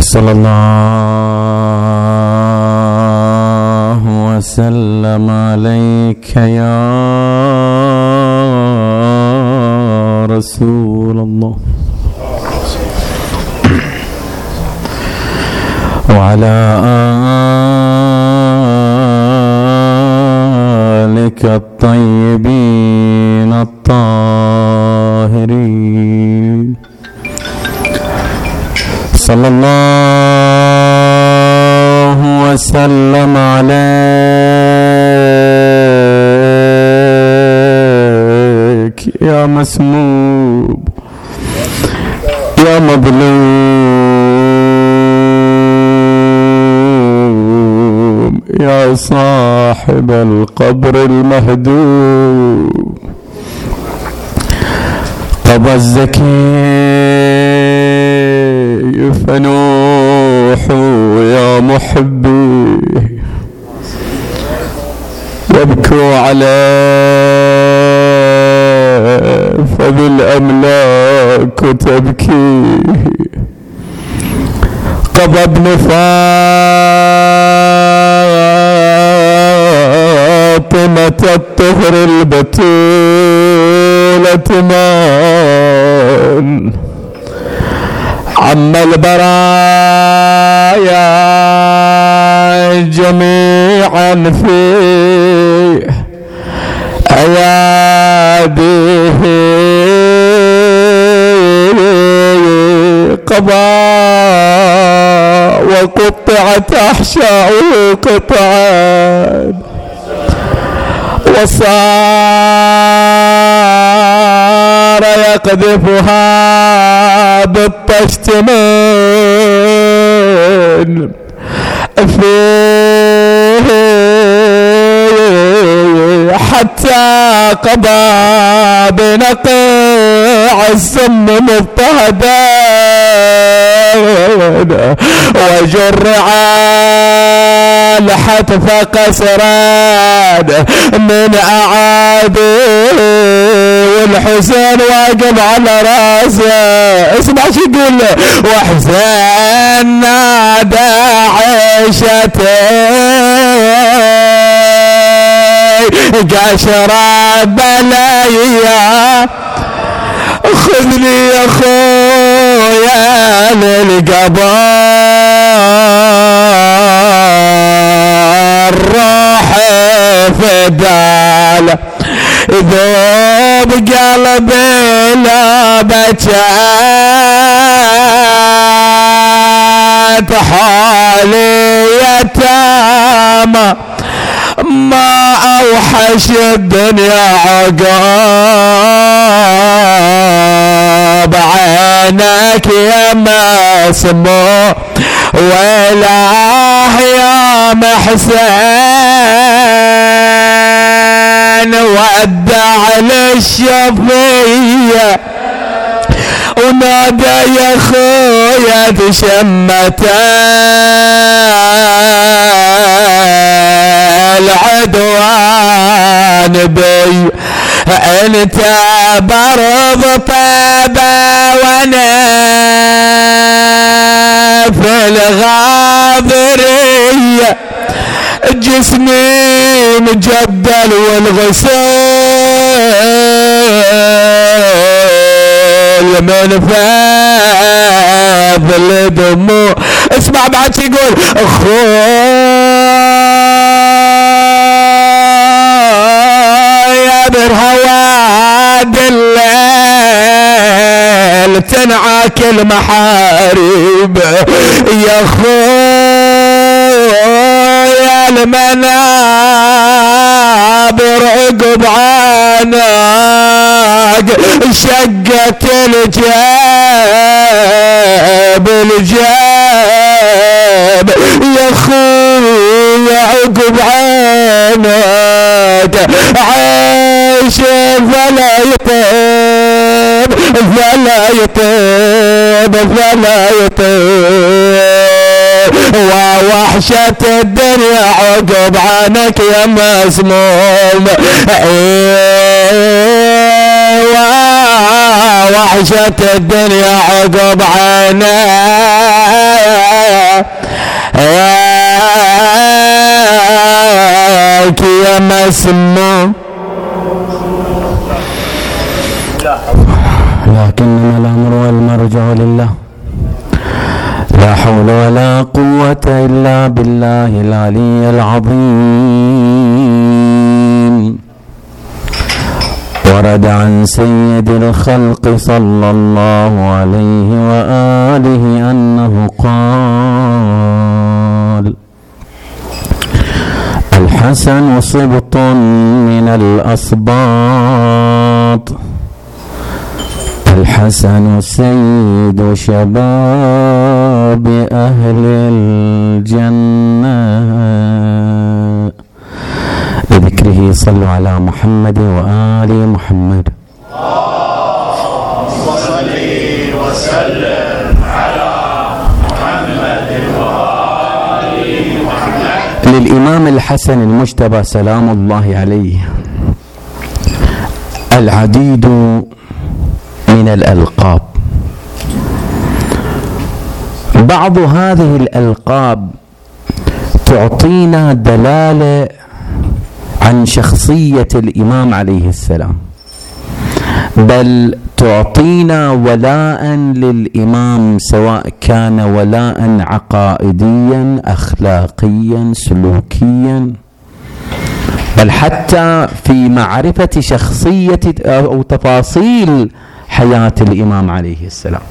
صلى الله وسلم عليك يا رسول الله. وعلى آلك الطيبين الطاهرين. صلى الله وسلم عليك يا مسموب يا مظلوم يا صاحب القبر المهدوم قضى الزكي فنوحوا يا محبي. وابكوا عليه فبالأملاك تبكي. قضى ابن فاطمة الطهر البتولة مان عم البرايا جميعا في أياديه قضاء وقطعت أحشاؤه قطعا وصار يقذفها بالطشت من فيه حتى قضى بنقع السم مضطهدا وجرع الحتف قسران من اعادي والحسين واقف على رأسه. اسمع شو يقول. وحسين نادى عيشته قشرة بلايا خذني يا خويا للقبر روح فدال. ذوب قلبي لا بكات حالي يتامى. ما أوحش الدنيا عقاب. عينك يا مسمو ويلاه يا محسن. ودع للشفيه ونادى يا خويا تشمتا العدوان بي؟ أنت برض طيبة وأنا في الغاضرية جسمي مجدل والغسيل من فاض الدموع اسمع بعد يقول اخويا برهواد الليل تنعك المحاريب يا خويا المنابر عقب عناق شقت الجاب الجاب. يا خويا عقب عناق عيش فلا يطيب فلا يطيب فلا يطيب. ووحشة الدنيا عقب عنك يا مسموم إيه وحشة الدنيا عقب عينيك يا مسمى لكنما الأمر والمرجع لله. لا حول ولا قوة إلا بالله العلي العظيم. ورد عن سيد الخلق صلى الله عليه وآله أنه قال الحسن صبط من الأصباط الحسن سيد شباب أهل الجنة. بذكره صلوا على محمد وآل محمد صل وسلم على محمد وآل محمد. للإمام الحسن المجتبى سلام الله عليه. العديد من الألقاب. بعض هذه الألقاب تعطينا دلالة عن شخصية الإمام عليه السلام. بل تعطينا ولاء للإمام سواء كان ولاء عقائديا أخلاقيا سلوكيا. بل حتى في معرفة شخصية أو تفاصيل حياة الإمام عليه السلام.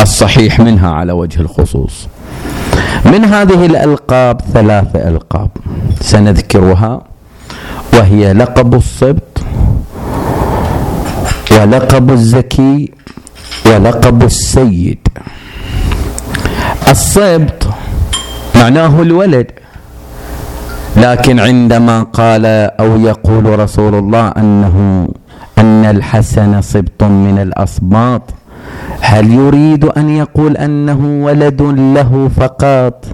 الصحيح منها على وجه الخصوص. من هذه الألقاب ثلاث ألقاب سنذكرها وهي لقب الصبت ولقب الزكي ولقب السيد. الصبت معناه الولد لكن عندما قال أو يقول رسول الله أنه أن الحسن سبط من الاسباط هل يريد أن يقول أنه ولد له فقط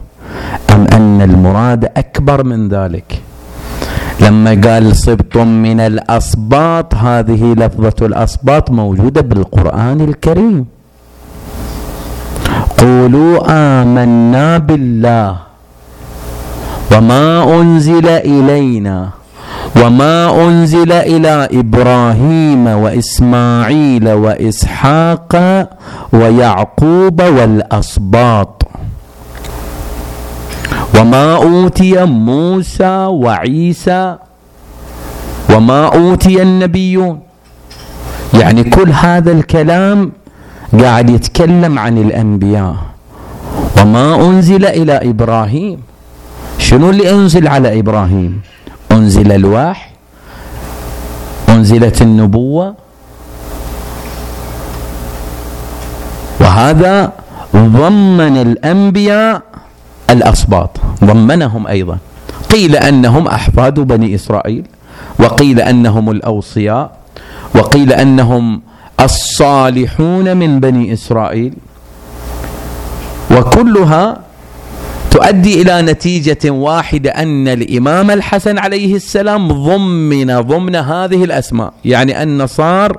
أم أن المراد أكبر من ذلك؟ لما قال سبط من الاسباط هذه لفظة الاسباط موجودة بالقرآن الكريم. قولوا آمنا بالله وما أنزل إلينا. وما انزل إلى إبراهيم واسماعيل واسحاق ويعقوب والاسباط وما اوتي موسى وعيسى وما اوتي النبيون يعني كل هذا الكلام قاعد يتكلم عن الأنبياء. وما انزل إلى إبراهيم. شنو اللي أنزل على إبراهيم؟ أنزل الوحي أنزلت النبوة. وهذا ضمن الأنبياء الاسباط ضمنهم أيضا. قيل أنهم أحفاد بني إسرائيل وقيل أنهم الأوصياء وقيل أنهم الصالحون من بني إسرائيل. وكلها تؤدي إلى نتيجة واحدة أن الإمام الحسن عليه السلام ضمن ضمن هذه الأسماء. يعني أن صار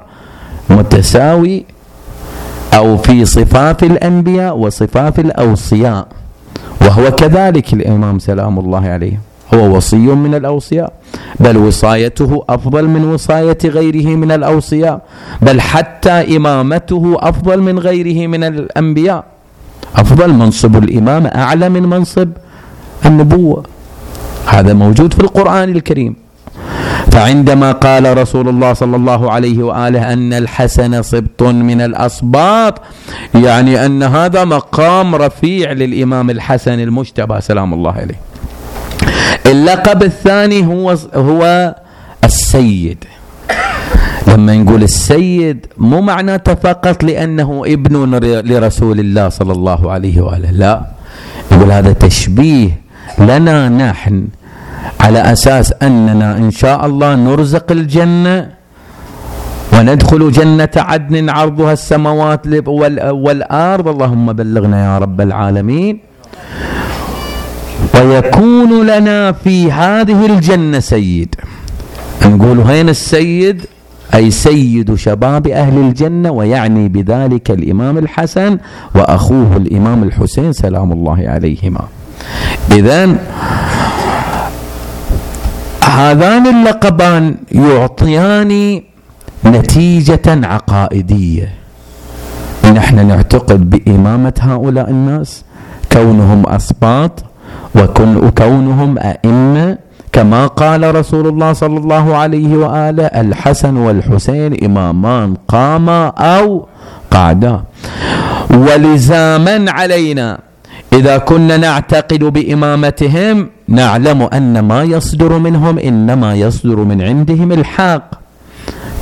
متساوي أو في صفات الأنبياء وصفات الأوصياء. وهو كذلك الإمام سلام الله عليه. هو وصي من الأوصياء بل وصايته أفضل من وصاية غيره من الأوصياء بل حتى إمامته أفضل من غيره من الأنبياء. أفضل منصب الإمامة أعلى من منصب النبوة. هذا موجود في القرآن الكريم. فعندما قال رسول الله صلى الله عليه وآله أن الحسن سبط من الاسباط يعني أن هذا مقام رفيع للإمام الحسن المجتبى سلام الله عليه. اللقب الثاني هو هو السيد. لما نقول السيد مو معناته فقط لأنه ابن لرسول الله صلى الله عليه وآله لا. يقول هذا تشبيه لنا نحن على أساس أننا إن شاء الله نرزق الجنة وندخل جنة عدن عرضها السماوات والأرض. اللهم بلغنا يا رب العالمين. ويكون لنا في هذه الجنة سيد. نقول هين السيد؟ أي سيد شباب أهل الجنة ويعني بذلك الإمام الحسن وأخوه الإمام الحسين سلام الله عليهما. إذا هذان اللقبان يعطيان نتيجة عقائدية. نحن نعتقد بإمامة هؤلاء الناس كونهم أسباط وكونهم أئمة كما قال رسول الله صلى الله عليه وآله الحسن والحسين إمامان قاما أو قعدا. ولزاما علينا إذا كنا نعتقد بإمامتهم نعلم أن ما يصدر منهم إنما يصدر من عندهم الحق.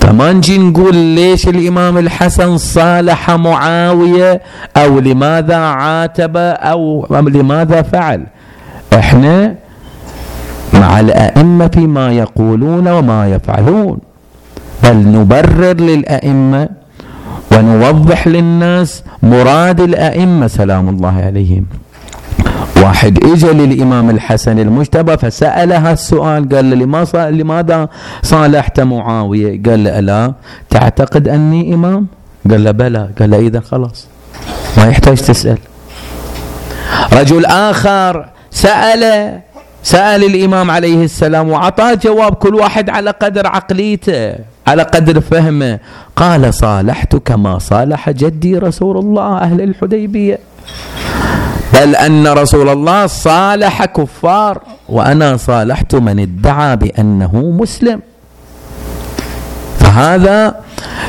فما نجي نقول ليش الإمام الحسن صالح معاوية أو لماذا عاتب أو لماذا فعل؟ إحنا مع الأئمة فيما يقولون وما يفعلون بل نبرر للأئمة ونوضح للناس مراد الأئمة سلام الله عليهم واحد اجى للإمام الحسن المجتبى فساله السؤال قال له لماذا صالحت معاوية؟ قال له الا تعتقد أني إمام؟ قال له بلى قال له إذا خلاص ما يحتاج تسأل رجل آخر سال سأل الإمام عليه السلام واعطاه جواب كل واحد على قدر عقليته على قدر فهمه. قال صالحت كما صالح جدي رسول الله أهل الحديبية. بل أن رسول الله صالح كفار وأنا صالحت من ادعى بأنه مسلم. فهذا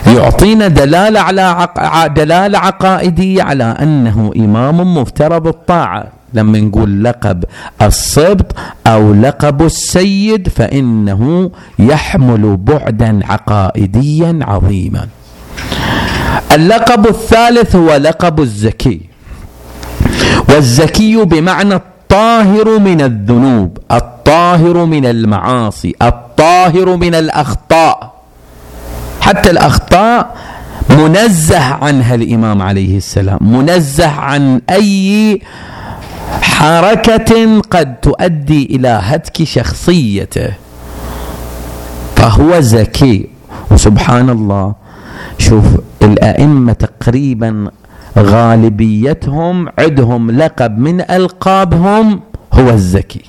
يعطينا دلالة على عق... دلالة عقائدية على أنه إمام مفترض الطاعة. لما نقول لقب الصبط أو لقب السيد فإنه يحمل بعدا عقائديا عظيما. اللقب الثالث هو لقب الزكي. والزكي بمعنى الطاهر من الذنوب الطاهر من المعاصي الطاهر من الأخطاء. حتى الأخطاء منزه عنها الامام عليه السلام منزه عن أي حركة قد تؤدي إلى هتك شخصيته. فهو زكي وسبحان الله شوف الأئمة تقريبا غالبيتهم عندهم لقب من ألقابهم هو الزكي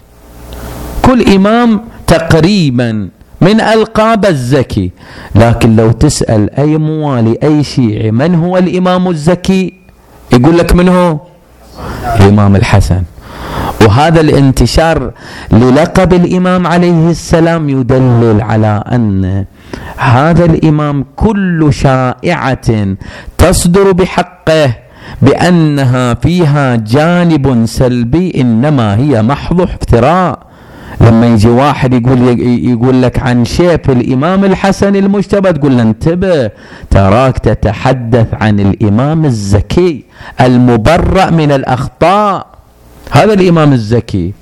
كل إمام تقريبا من ألقاب الزكي. لكن لو تسأل أي موالي أي شيعي من هو الإمام الزكي؟ يقول لك من هو؟ الإمام الحسن. وهذا الانتشار للقب الإمام عليه السلام يدلل على أن هذا الإمام كل شائعة تصدر بحقه بأنها فيها جانب سلبي إنما هي محض افتراء لما يجي واحد يقول يقول لك عن شيف الإمام الحسن المجتبى تقول له انتبه تراك تتحدث عن الإمام الزكي المبرأ من الأخطاء. هذا الإمام الزكي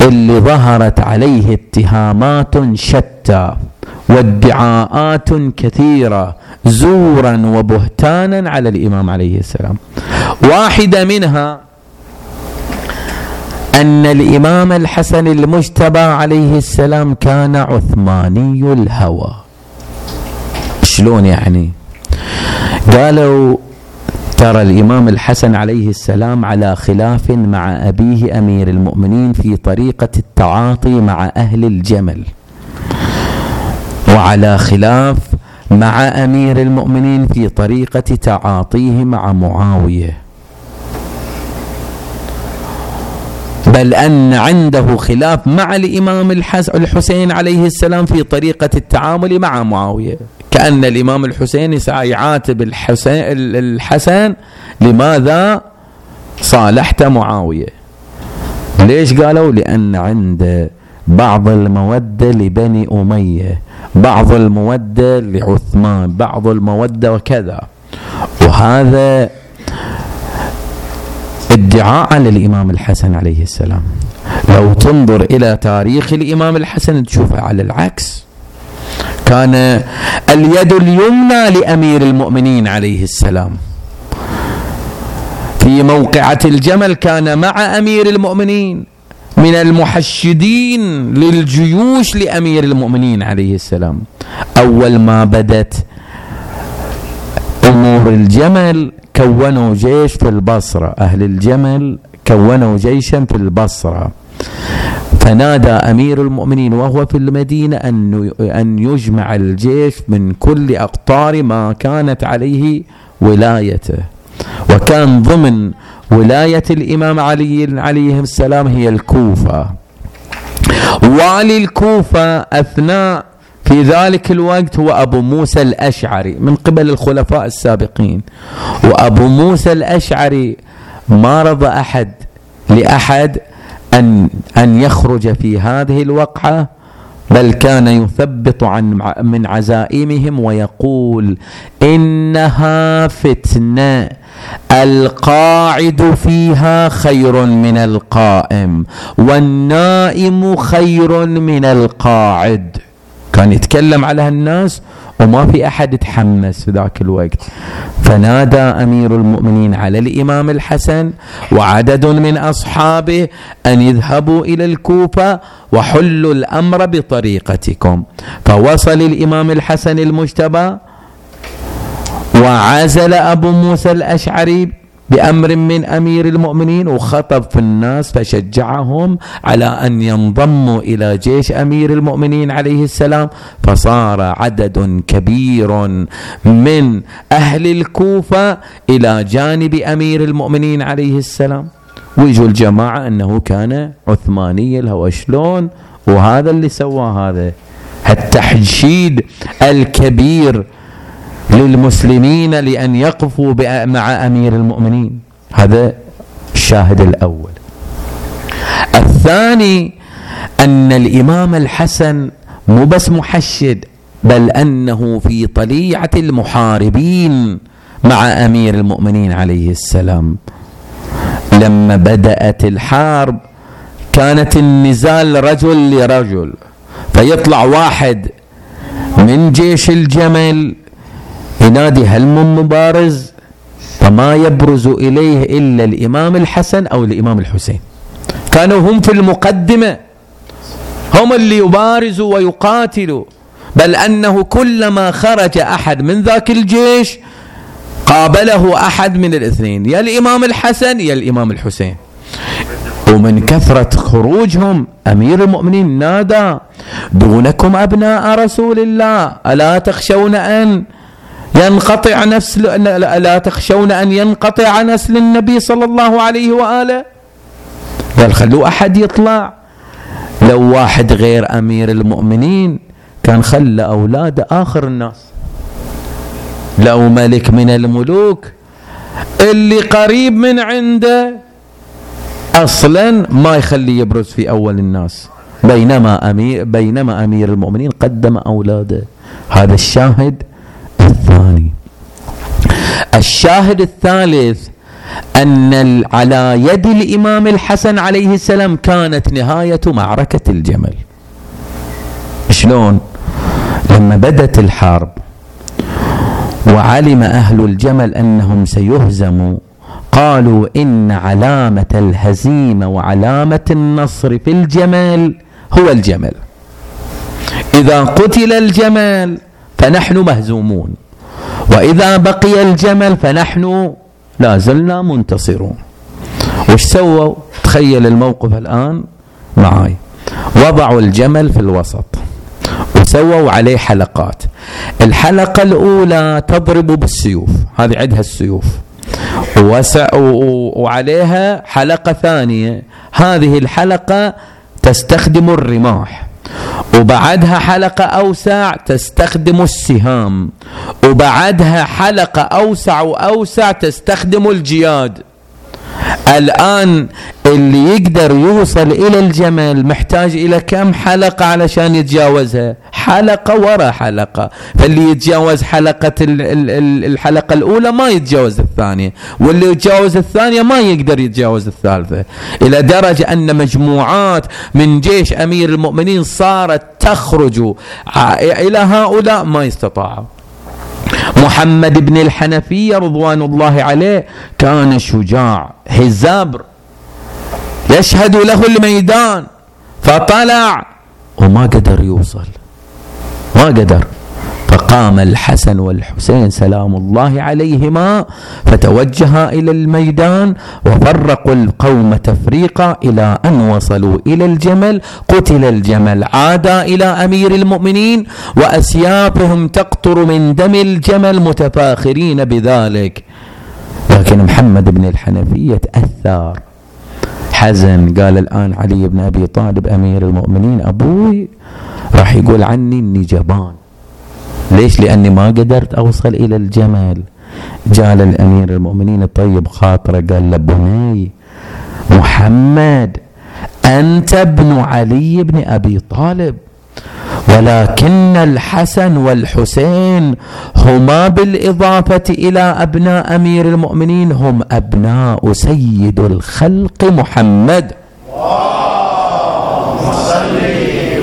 اللي ظهرت عليه اتهامات شتى وادعاءات كثيرة زورا وبهتانا على الإمام عليه السلام. واحدة منها أن الإمام الحسن المجتبى عليه السلام كان عثماني الهوى. شلون يعني؟ قالوا ترى الإمام الحسن عليه السلام على خلاف مع أبيه أمير المؤمنين في طريقة التعاطي مع أهل الجمل. وعلى خلاف مع أمير المؤمنين في طريقة تعاطيه مع معاوية. بل أن عنده خلاف مع الإمام الحسين عليه السلام في طريقة التعامل مع معاوية. كأن الإمام الحسين يعاتب الحسين الحسن لماذا صالحت معاوية؟ ليش قالوا؟ لأن عنده بعض المودة لبني أمية بعض المودة لعثمان بعض المودة وكذا. وهذا ادعاء للإمام الحسن عليه السلام. لو تنظر إلى تاريخ الإمام الحسن تشوفه على العكس. كان اليد اليمنى لأمير المؤمنين عليه السلام. في موقعة الجمل كان مع أمير المؤمنين. من المحشدين للجيوش لأمير المؤمنين عليه السلام. أول ما بدت امور الجمل كونوا جيش في البصرة. أهل الجمل كونوا جيشا في البصرة. فنادى أمير المؤمنين وهو في المدينة أن أن يجمع الجيش من كل أقطار ما كانت عليه ولايته. وكان ضمن ولاية الإمام علي عليه السلام هي الكوفة. والي الكوفة أثناء في ذلك الوقت هو أبو موسى الأشعري من قبل الخلفاء السابقين. وأبو موسى الأشعري ما رضى أحد لأحد أن أن يخرج في هذه الوقعة بل كان يثبط عن من عزائمهم ويقول إنها فتنة القاعد فيها خير من القائم والنائم خير من القاعد. كان يتكلم على الناس وما في أحد تحمس في ذاك الوقت. فنادى أمير المؤمنين على الإمام الحسن وعدد من أصحابه أن يذهبوا إلى الكوفة وحلوا الأمر بطريقتكم. فوصل الإمام الحسن المجتبى وعزل أبو موسى الأشعري بأمر من أمير المؤمنين وخطب في الناس فشجعهم على أن ينضموا إلى جيش أمير المؤمنين عليه السلام. فصار عدد كبير من أهل الكوفة إلى جانب أمير المؤمنين عليه السلام. ويجوا الجماعة أنه كان عثماني الهوى. شلون؟ وهذا اللي سوى هذا التحشيد الكبير للمسلمين لأن يقفوا مع أمير المؤمنين. هذا الشاهد الأول. الثاني أن الإمام الحسن مو بس محشد بل أنه في طليعة المحاربين مع أمير المؤمنين عليه السلام. لما بدأت الحرب كانت النزال رجل لرجل فيطلع واحد من جيش الجمل ينادي هل من مبارز فما يبرز إليه إلا الإمام الحسن أو الإمام الحسين. كانوا هم في المقدمة. هم اللي يبارزوا ويقاتلوا. بل أنه كلما خرج أحد من ذاك الجيش قابله أحد من الاثنين. يا الإمام الحسن يا الإمام الحسين. ومن كثرة خروجهم أمير المؤمنين نادى دونكم أبناء رسول الله ألا تخشون أن ينقطع نسل لا تخشون أن ينقطع نسل النبي صلى الله عليه وآله؟ قال خلوا أحد يطلع. لو واحد غير أمير المؤمنين كان خلى أولاده آخر الناس. لو ملك من الملوك اللي قريب من عنده أصلا ما يخليه يبرز في أول الناس. بينما امير بينما أمير المؤمنين قدم أولاده. هذا الشاهد الثاني. الشاهد الثالث أن على يد الإمام الحسن عليه السلام كانت نهاية معركة الجمل. شلون؟ لما بدت الحرب وعلم أهل الجمل أنهم سيهزموا قالوا إن علامة الهزيمة وعلامة النصر في الجمل هو الجمل. إذا قتل الجمل فنحن مهزومون. وإذا بقي الجمل فنحن لا زلنا منتصرون. وش سووا؟ تخيل الموقف الآن معاي. وضعوا الجمل في الوسط. وسووا عليه حلقات. الحلقة الأولى تضرب بالسيوف. هذه عندها السيوف. وسع وعليها حلقة ثانية. هذه الحلقة تستخدم الرماح. وبعدها حلقة أوسع تستخدم السهام. وبعدها حلقة أوسع وأوسع تستخدم الجياد. الآن اللي يقدر يوصل إلى الجمل محتاج إلى كم حلقة علشان يتجاوزها؟ حلقة ورا حلقة. فاللي يتجاوز حلقة الحلقة الأولى ما يتجاوز الثانية. واللي يتجاوز الثانية ما يقدر يتجاوز الثالثة. إلى درجة أن مجموعات من جيش أمير المؤمنين صارت تخرج. إلى هؤلاء ما يستطاعوا. محمد بن الحنفية رضوان الله عليه كان شجاع هزابر يشهد له الميدان فطلع وما قدر يوصل. ما قدر. فقام الحسن والحسين سلام الله عليهما فتوجها إلى الميدان وفرقوا القوم تفريقا إلى أن وصلوا إلى الجمل. قتل الجمل عاد إلى أمير المؤمنين واسيافهم تقطر من دم الجمل متفاخرين بذلك. لكن محمد بن الحنفية تاثر حزن قال الآن علي بن أبي طالب أمير المؤمنين أبوي راح يقول عني إني جبان. ليش؟ لأني ما قدرت أوصل إلى الجمل جاء الأمير المؤمنين الطيب خاطره قال له بني محمد أنت ابن علي بن أبي طالب ولكن الحسن والحسين هما بالإضافة إلى أبناء أمير المؤمنين هم أبناء سيد الخلق محمد. اللهم صل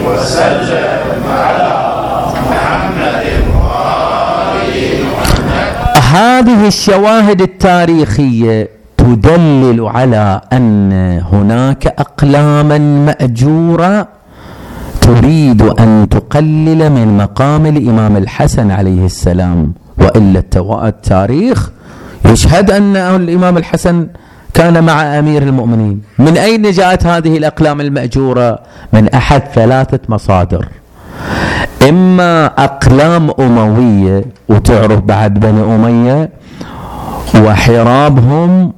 وسلم. هذه الشواهد التاريخية تدلل على أن هناك أقلاما مأجورة تريد أن تقلل من مقام الإمام الحسن عليه السلام. وإلا التاريخ يشهد أن الإمام الحسن كان مع أمير المؤمنين. من أين جاءت هذه الأقلام المأجورة؟ من أحد ثلاثة مصادر. إما أقلام أموية وتعرف بعد بني أمية وحرابهم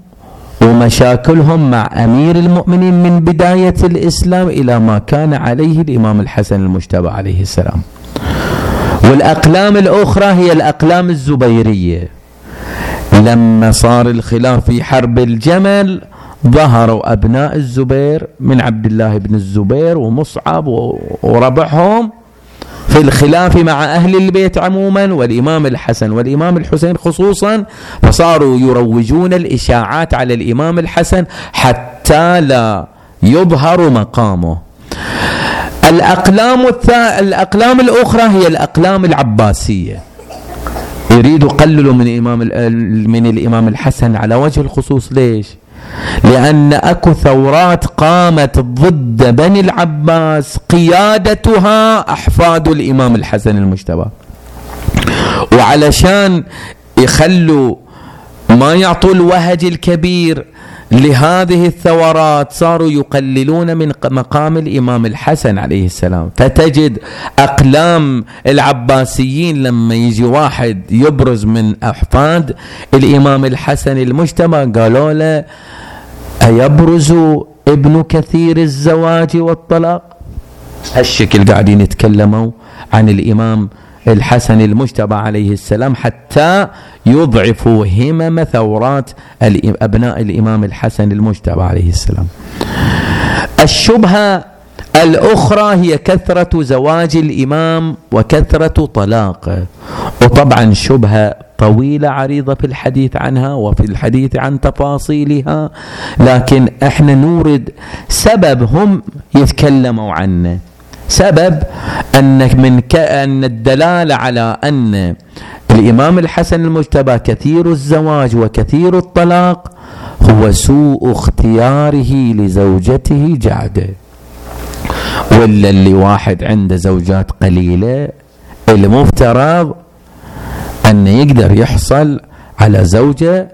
ومشاكلهم مع أمير المؤمنين من بداية الإسلام إلى ما كان عليه الإمام الحسن المجتبى عليه السلام. والأقلام الأخرى هي الأقلام الزبيرية. لما صار الخلاف في حرب الجمل ظهروا أبناء الزبير من عبد الله بن الزبير ومصعب وربعهم في الخلاف مع أهل البيت عموما والإمام الحسن والإمام الحسين خصوصا فصاروا يروجون الإشاعات على الإمام الحسن حتى لا يظهر مقامه الأقلام الثا... الأقلام الأخرى هي الأقلام العباسية يريد قللوا من الإمام من الإمام الحسن على وجه الخصوص ليش؟ لأن أكو ثورات قامت ضد بني العباس قيادتها أحفاد الإمام الحسن المجتبى. وعلشان يخلوا ما يعطوا الوهج الكبير لهذه الثورات صاروا يقللون من مقام الإمام الحسن عليه السلام. فتجد أقلام العباسيين لما يجي واحد يبرز من أحفاد الإمام الحسن المجتمع قالوا له أيبرز ابن كثير الزواج والطلاق؟ هالشكل قاعدين يتكلموا عن الإمام الحسن المجتبى عليه السلام حتى يضعفوا همم ثورات أبناء الإمام الحسن المجتبى عليه السلام. الشبهة الأخرى هي كثرة زواج الإمام وكثرة طلاقه وطبعا شبهة طويلة عريضة في الحديث عنها وفي الحديث عن تفاصيلها لكن إحنا نورد سبب هم يتكلموا عنه. سبب أن من كأن الدلالة على أن الإمام الحسن المجتبى كثير الزواج وكثير الطلاق هو سوء اختياره لزوجته جعده ولا اللي واحد عنده زوجات قليلة المفترض أن يقدر يحصل على زوجة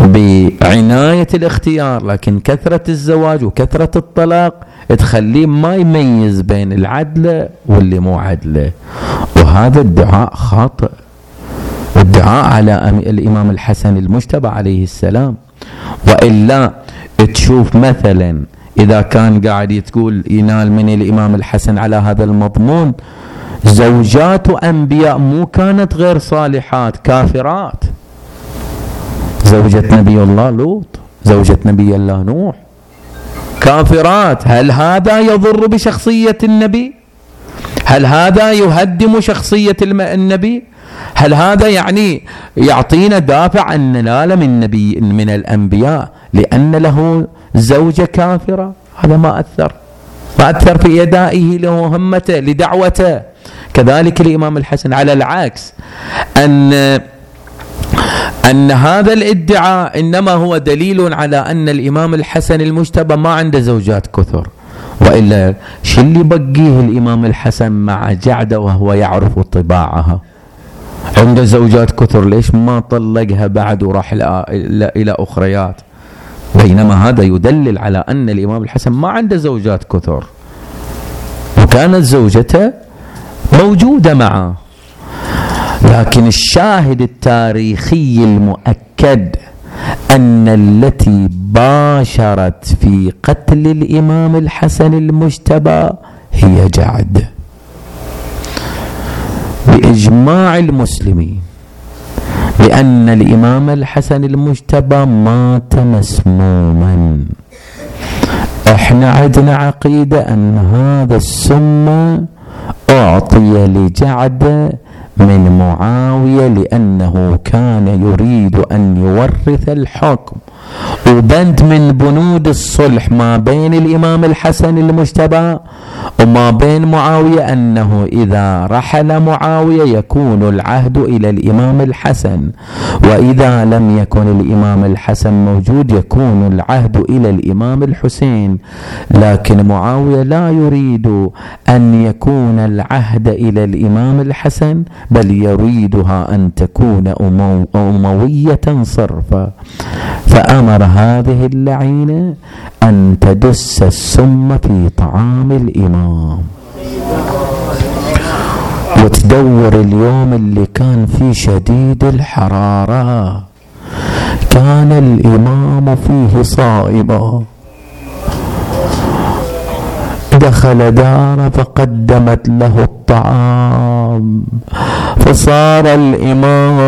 بعناية الاختيار لكن كثرة الزواج وكثرة الطلاق تخليه ما يميز بين العدلة واللي مو عدلة وهذا الدعاء خاطئ الدعاء على الإمام الحسن المجتبى عليه السلام. وإلا تشوف مثلا إذا كان قاعد تقول ينال من الإمام الحسن على هذا المضمون زوجات أنبياء مو كانت غير صالحات كافرات. زوجة نبي الله لوط زوجة نبي الله نوح. كافرات هل هذا يضر بشخصية النبي؟ هل هذا يهدم شخصية النبي؟ هل هذا يعني يعطينا دافع أن ننال من نبي من الأنبياء لأن له زوجة كافرة؟ هذا ما أثر. ما أثر في أدائه لمهمته لدعوته. كذلك الإمام الحسن على العكس أن أن هذا الادعاء إنما هو دليل على أن الإمام الحسن المجتبى ما عنده زوجات كثر. وإلا شو اللي بقيه الإمام الحسن مع جعدة وهو يعرف طباعها؟ عنده زوجات كثر ليش ما طلقها بعد وراح إلى أخريات؟ بينما هذا يدلل على أن الإمام الحسن ما عنده زوجات كثر. وكانت زوجته موجودة معه. لكن الشاهد التاريخي المؤكد أن التي باشرت في قتل الإمام الحسن المجتبى هي جعد. بإجماع المسلمين لأن الإمام الحسن المجتبى مات مسموما. إحنا عندنا عقيدة أن هذا السم أعطي لجعد من معاوية لأنه كان يريد أن يورث الحكم. وبند من بنود الصلح ما بين الإمام الحسن المجتبى وما بين معاوية أنه إذا رحل معاوية يكون العهد إلى الإمام الحسن. وإذا لم يكن الإمام الحسن موجود يكون العهد إلى الإمام الحسين. لكن معاوية لا يريد أن يكون العهد إلى الإمام الحسن بل يريدها أن تكون أموية صرفا. فأمر هذه اللعينة أن تدس السم في طعام الإمام. وتدور اليوم اللي كان فيه شديد الحرارة. كان الإمام فيه صائما. دخل دار فقدمت له الطعام فصار الإمام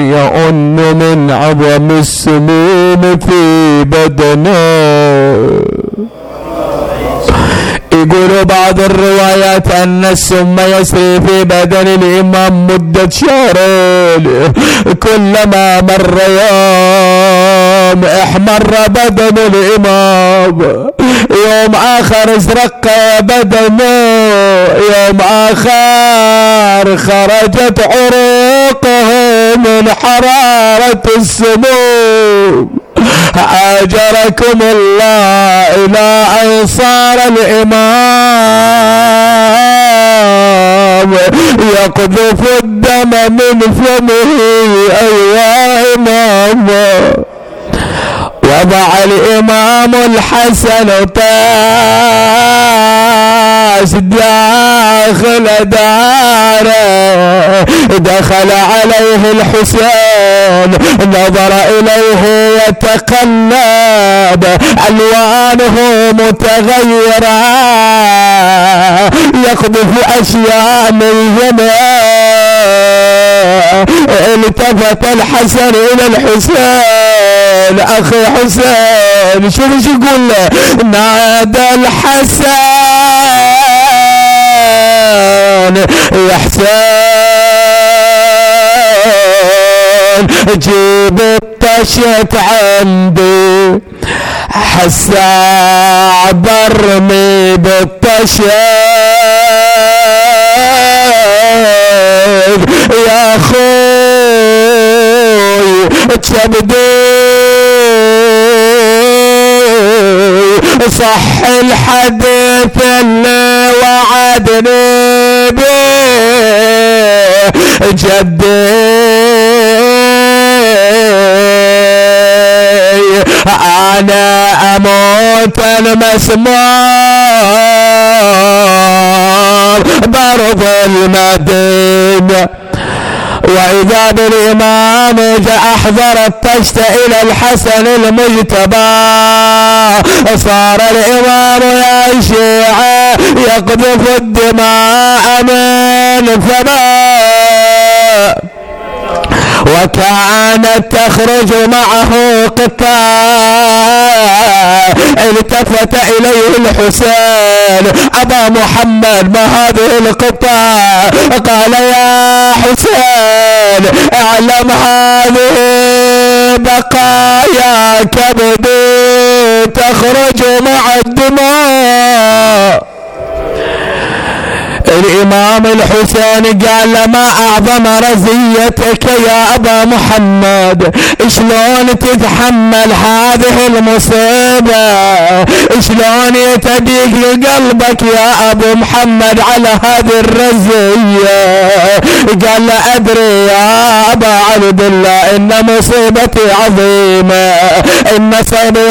يؤن من عظم السموم في بدنه. يقول بعض الروايات أن السم يسري في بدن الإمام مدة شهرين كلما مر يوم احمر بدن الإمام يوم آخر ازرق بدنه يوم آخر خرجت عروقه من حرارة السموم. أجركم الله إلى أن صار الإمام. يقذف الدم من فمه أيها إمام وضع الإمام الحسن تاج داخل داره. دخل عليه الحسين نظر إليه يتقلب ألوانه متغيرة. يقذف أشياء من التفت الحسن إلى الحسين أخي حسين شو مش يقول؟ نادى الحسن يا حسين جيب الطشت عندي. حسا برمي بالطشت. يا أخوي تبدي. صح الحديث اللي وعدني به جدي. أنا أموت المسمار برض المدينة. وإذا بالإمام أحضر الطشت إلى الحسن المجتبى. صار الإمام يا شيعة يقذف الدماء من فماء وكانت تخرج معه قطاع التفت إليه الحسين. أبا محمد ما هذه القطاع قال يا حسين اعلم هذه بقايا كبدي تخرج مع الدماء. الإمام الحسين قال ما أعظم رزيتك يا أبا محمد شلون تتحمل هذه المصيبة؟ شلون يتديك قلبك يا أبو محمد على هذه الرزية؟ قال له أدري يا أبا عبد الله إن مصيبتي عظيمة إن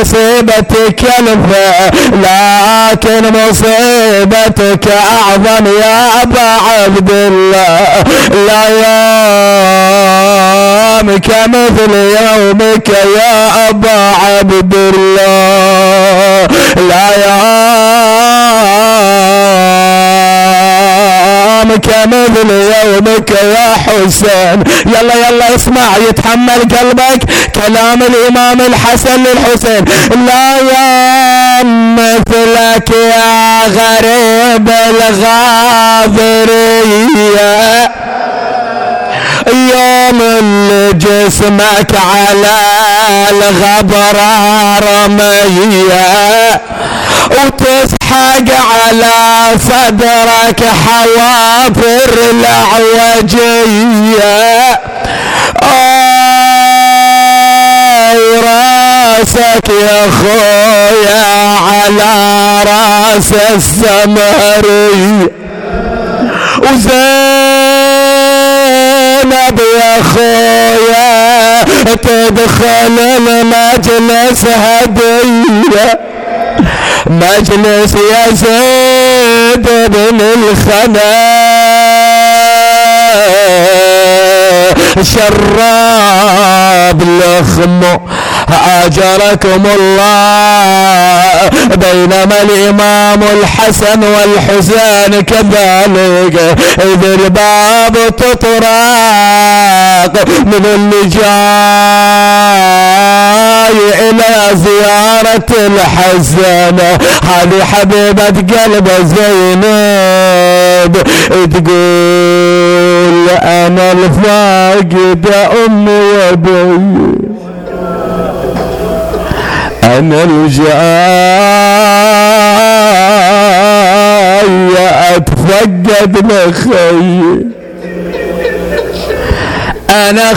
مصيبتي كلفة لكن مصيبتك أعظم يا أبا عبد الله لا يومك مثل يومك يا أبا عبد الله لا يومك مثل يومك يا حسين. يلا يلا اسمع يتحمل قلبك. كلام الإمام الحسن للحسين. لا يوم مثلك يا غريب الغابرية يوم اللي جسمك على الغبر رمية. وتسحق على صدرك حوافر العوجية راسك يا خويا على راس السمري وزينب يا خويا تدخل المجلس هدية. مجلس يا زيد بن الخنا شراب لخمه اجركم الله بينما الإمام الحسن والحسين كذلك إذ الباب تطرق من اللي جاي إلى زيارة الحسن. هذه حبيبة قلب زينب تقول أنا الفاقد أمي وأبي. أنا الجاي أتفقد لخي أنا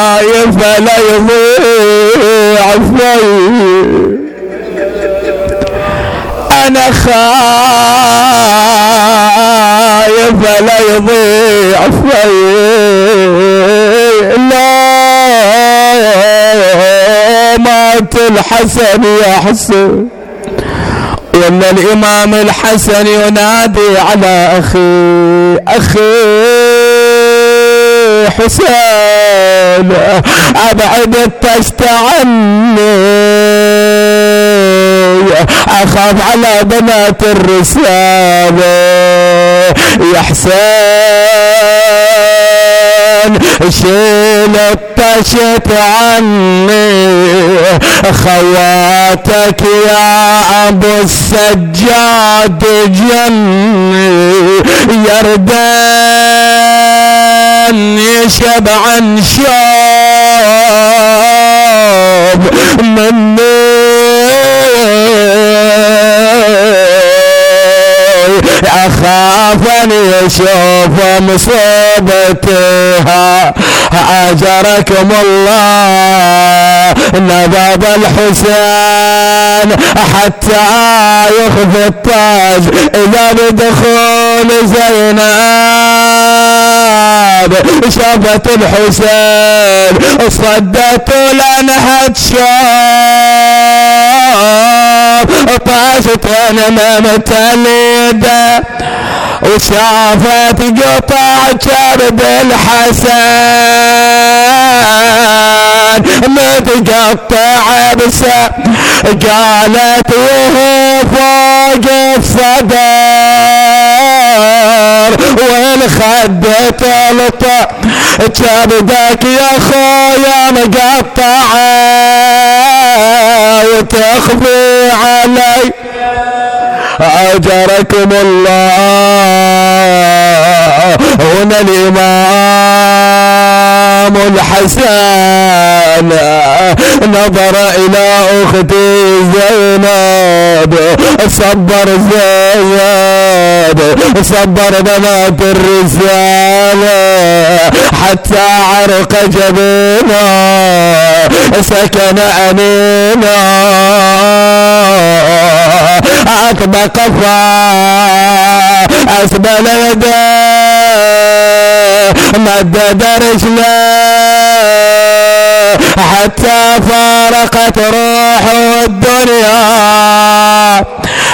خايف لا يضيع في أنا خايف لا يضيع في لا مات الحسن يا حسن وأن الإمام الحسن ينادي على أخي أخي حسين أبعد الطشت عني أخاف على بنات الرسالة. يا حسين. شيل الطشت عني خواتك يا أبو السجاد جني يردان يشبعا شاب مني. أخاف ان يشوف مصيبتها اجركم الله نبض الحسين حتى يخفي التاج إذا بدخول زينب شافت الحسين صدت لانها تشوف طاشت نمت اليده وشافت قطع كبد الحسن متقطع بسا قالت وهو فوق الصدر. والخد تلطع كبدك يا خويا مقطعه وتخفي علي. أجركم الله. هنا الإمام الحسن. نظر إلى أختي زينب. صبر زينب. صبر بنات الرسالة. حتى عرق جبينا سكن أمينا أطبق فا أسبل يديه مدد رجله حتى فارقت روحه الدنيا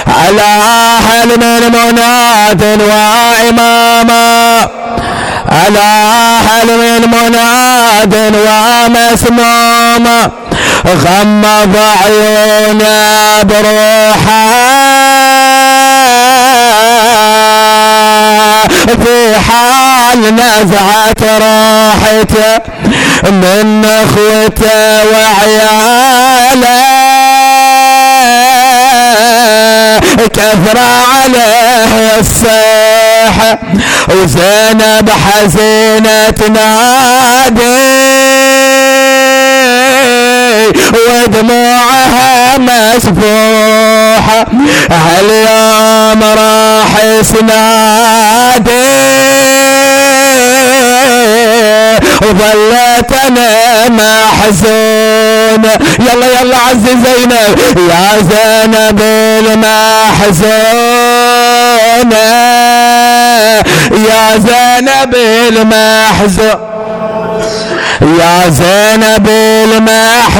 على حلم مناد وإماما على حلم مناد ومسموما غمض عيونه بروحه في حال نزعت راحته من اخوته وعياله. كثر عليه الصيحة وزينب حزينة تنادي ودموعها مسفوحة هاليوم راح سنادي؟ وظلت أنا محزون. يلا يلا عزي زينب. يا زينب المحزون. يا زينب المحزون. يا زينب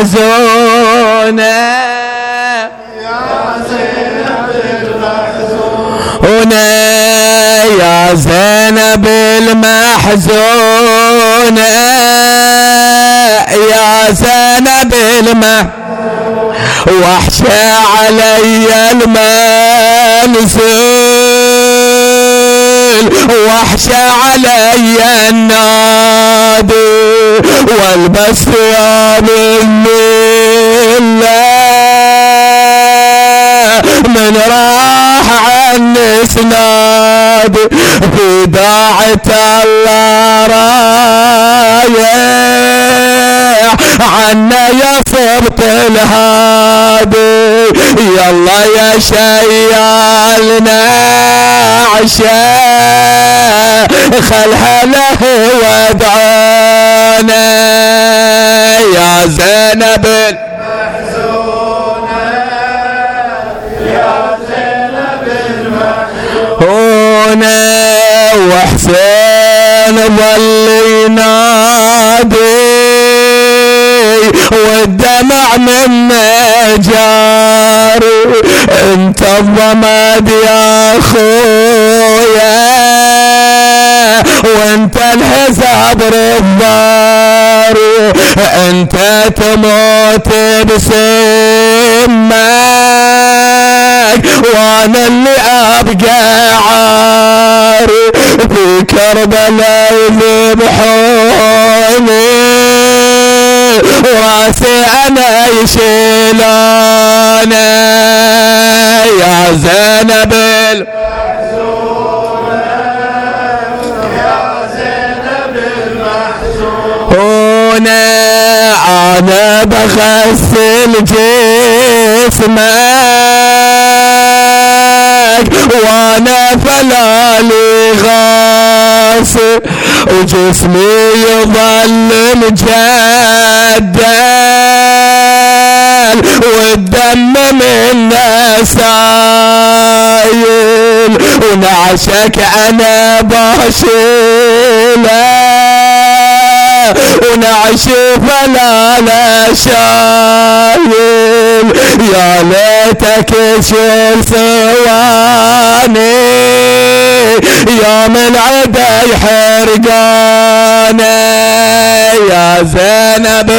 المحزونة يا زينب المحزونة يا زينب المحزونة وحشة علي المنزل وحشة علي النادي والبس ثياب من راح عني سناد في داعة الله رايح عنا يا صبت الهادي. يلا يا شيالنا عشاء خلها له ودعانا. يا زينب وحسين ظل ينادي والدمع من جاري انت الضماد يا اخويا وانت الحساب رضاري. انت تموت بسمك وأنا اللي أبقى عاري. في كربلاء يذبحوني وجسمي يظل مجدل والدم من سايل ونعشك أنا باشيله ونعش فلا لا شايل يا ليتك شيل ثواني يوم العدا يحرقانا يا زينب.